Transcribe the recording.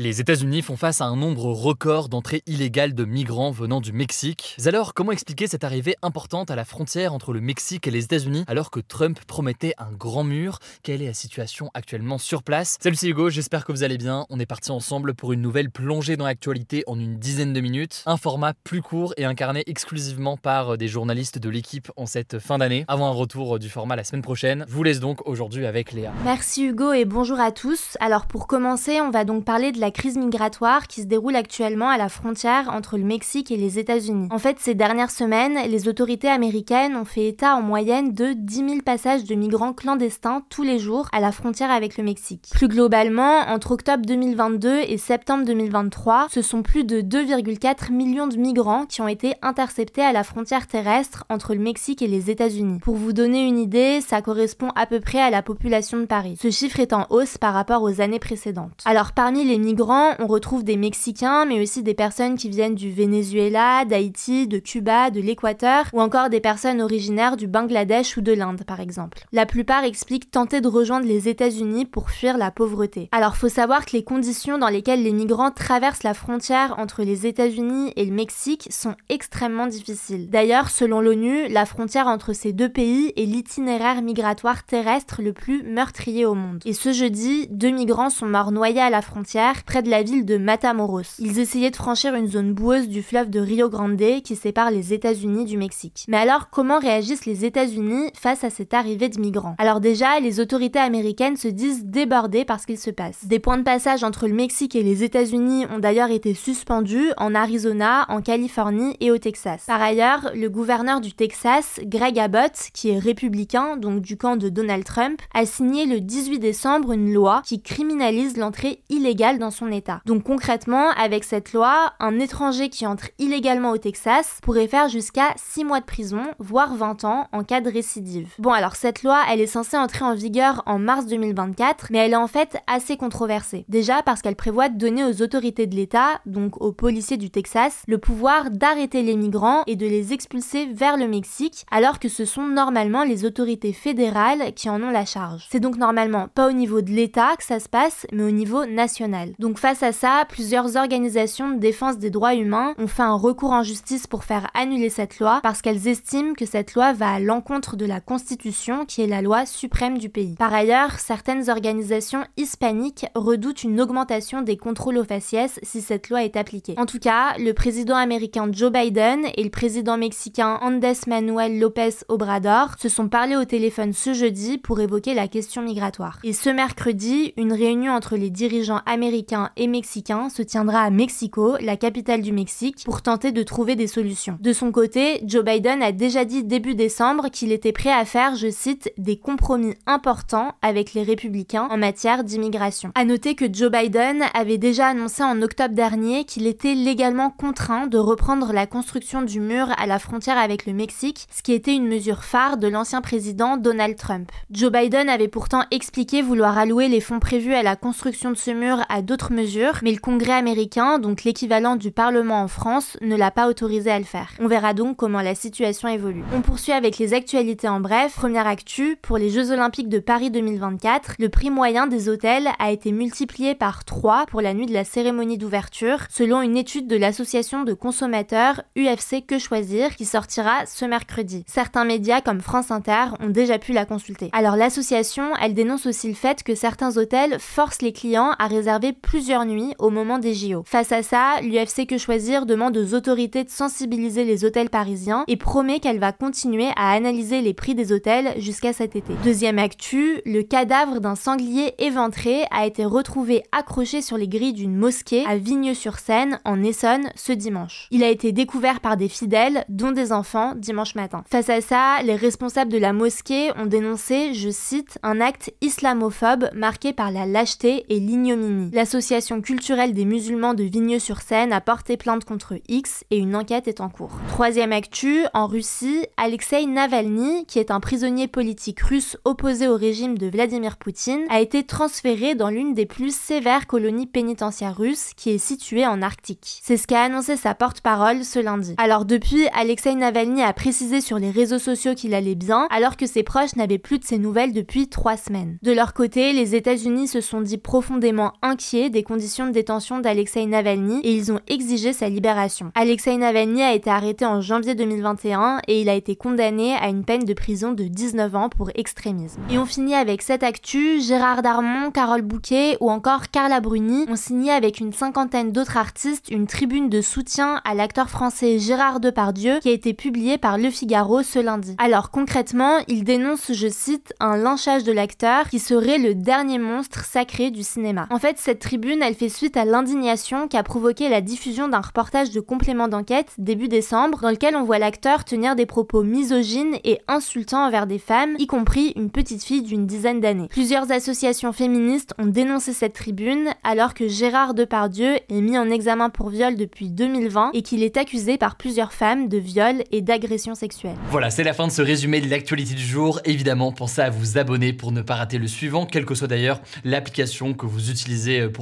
Les États-Unis font face à un nombre record d'entrées illégales de migrants venant du Mexique. Alors, comment expliquer cette arrivée importante à la frontière entre le Mexique et les États-Unis alors que Trump promettait un grand mur? Quelle est la situation actuellement sur place? Salut, c'est Hugo, j'espère que vous allez bien. On est parti ensemble pour une nouvelle plongée dans l'actualité en une dizaine de minutes. Un format plus court et incarné exclusivement par des journalistes de l'équipe en cette fin d'année. Avant un retour du format la semaine prochaine, vous laisse donc aujourd'hui avec Léa. Merci Hugo et bonjour à tous. Alors pour commencer, on va donc parler de la crise migratoire qui se déroule actuellement à la frontière entre le Mexique et les États-Unis. En fait, ces dernières semaines, les autorités américaines ont fait état en moyenne de 10 000 passages de migrants clandestins tous les jours à la frontière avec le Mexique. Plus globalement, entre octobre 2022 et septembre 2023, ce sont plus de 2,4 millions de migrants qui ont été interceptés à la frontière terrestre entre le Mexique et les États-Unis. Pour vous donner une idée, ça correspond à peu près à la population de Paris. Ce chiffre est en hausse par rapport aux années précédentes. Alors parmi les migrants on retrouve des Mexicains, mais aussi des personnes qui viennent du Venezuela, d'Haïti, de Cuba, de l'Équateur, ou encore des personnes originaires du Bangladesh ou de l'Inde, par exemple. La plupart expliquent tenter de rejoindre les États-Unis pour fuir la pauvreté. Alors, faut savoir que les conditions dans lesquelles les migrants traversent la frontière entre les États-Unis et le Mexique sont extrêmement difficiles. D'ailleurs, selon l'ONU, la frontière entre ces deux pays est l'itinéraire migratoire terrestre le plus meurtrier au monde. Et ce jeudi, deux migrants sont morts noyés à la frontière, près de la ville de Matamoros. Ils essayaient de franchir une zone boueuse du fleuve de Rio Grande qui sépare les États-Unis du Mexique. Mais alors, comment réagissent les États-Unis face à cette arrivée de migrants? Alors déjà, les autorités américaines se disent débordées par ce qu'il se passe. Des points de passage entre le Mexique et les États-Unis ont d'ailleurs été suspendus en Arizona, en Californie et au Texas. Par ailleurs, le gouverneur du Texas, Greg Abbott, qui est républicain, donc du camp de Donald Trump, a signé le 18 décembre une loi qui criminalise l'entrée illégale dans Donc concrètement, avec cette loi, un étranger qui entre illégalement au Texas pourrait faire jusqu'à 6 mois de prison, voire 20 ans en cas de récidive. Bon alors cette loi, elle est censée entrer en vigueur en mars 2024, mais elle est en fait assez controversée. Déjà parce qu'elle prévoit de donner aux autorités de l'État, donc aux policiers du Texas, le pouvoir d'arrêter les migrants et de les expulser vers le Mexique, alors que ce sont normalement les autorités fédérales qui en ont la charge. C'est donc normalement pas au niveau de l'État que ça se passe, mais au niveau national. Face à ça, plusieurs organisations de défense des droits humains ont fait un recours en justice pour faire annuler cette loi parce qu'elles estiment que cette loi va à l'encontre de la Constitution qui est la loi suprême du pays. Par ailleurs, certaines organisations hispaniques redoutent une augmentation des contrôles aux faciès si cette loi est appliquée. En tout cas, le président américain Joe Biden et le président mexicain Andrés Manuel López Obrador se sont parlé au téléphone ce jeudi pour évoquer la question migratoire. Et ce mercredi, une réunion entre les dirigeants américains et mexicain se tiendra à Mexico, la capitale du Mexique, pour tenter de trouver des solutions. De son côté, Joe Biden a déjà dit début décembre qu'il était prêt à faire, je cite, des compromis importants avec les républicains en matière d'immigration. À noter que Joe Biden avait déjà annoncé en octobre dernier qu'il était légalement contraint de reprendre la construction du mur à la frontière avec le Mexique, ce qui était une mesure phare de l'ancien président Donald Trump. Joe Biden avait pourtant expliqué vouloir allouer les fonds prévus à la construction de ce mur à d'autres mesures, mais le Congrès américain, donc l'équivalent du Parlement en France, ne l'a pas autorisé à le faire. On verra donc comment la situation évolue. On poursuit avec les actualités en bref. Première actu, pour les Jeux Olympiques de Paris 2024, le prix moyen des hôtels a été multiplié par 3 pour la nuit de la cérémonie d'ouverture, selon une étude de l'association de consommateurs UFC Que Choisir qui sortira ce mercredi. Certains médias comme France Inter ont déjà pu la consulter. Alors l'association, elle dénonce aussi le fait que certains hôtels forcent les clients à réserver plusieurs nuits au moment des JO. Face à ça, l'UFC Que Choisir demande aux autorités de sensibiliser les hôtels parisiens et promet qu'elle va continuer à analyser les prix des hôtels jusqu'à cet été. Deuxième actu, le cadavre d'un sanglier éventré a été retrouvé accroché sur les grilles d'une mosquée à Vigneux-sur-Seine en Essonne ce dimanche. Il a été découvert par des fidèles, dont des enfants, dimanche matin. Face à ça, les responsables de la mosquée ont dénoncé, je cite, un acte islamophobe marqué par la lâcheté et l'ignominie. L'association culturelle des musulmans de Vigneux-sur-Seine a porté plainte contre X et une enquête est en cours. Troisième actu, en Russie, Alexei Navalny, qui est un prisonnier politique russe opposé au régime de Vladimir Poutine, a été transféré dans l'une des plus sévères colonies pénitentiaires russes qui est située en Arctique. C'est ce qu'a annoncé sa porte-parole ce lundi. Alors depuis, Alexei Navalny a précisé sur les réseaux sociaux qu'il allait bien, alors que ses proches n'avaient plus de ses nouvelles depuis trois semaines. De leur côté, les États-Unis se sont dit profondément inquiets des conditions de détention d'Alexei Navalny et ils ont exigé sa libération. Alexei Navalny a été arrêté en janvier 2021 et il a été condamné à une peine de prison de 19 ans pour extrémisme. Et on finit avec cette actu, Gérard Darmon, Carole Bouquet ou encore Carla Bruni ont signé avec une cinquantaine d'autres artistes une tribune de soutien à l'acteur français Gérard Depardieu qui a été publiée par Le Figaro ce lundi. Alors concrètement, ils dénoncent, je cite, un lynchage de l'acteur qui serait le dernier monstre sacré du cinéma. En fait, cette tribune, elle fait suite à l'indignation qui a provoqué la diffusion d'un reportage de complément d'enquête début décembre dans lequel on voit l'acteur tenir des propos misogynes et insultants envers des femmes, y compris une petite fille d'une dizaine d'années. Plusieurs associations féministes ont dénoncé cette tribune alors que Gérard Depardieu est mis en examen pour viol depuis 2020 et qu'il est accusé par plusieurs femmes de viol et d'agression sexuelle. Voilà, c'est la fin de ce résumé de l'actualité du jour. Évidemment, pensez à vous abonner pour ne pas rater le suivant, quelle que soit d'ailleurs l'application que vous utilisez euh,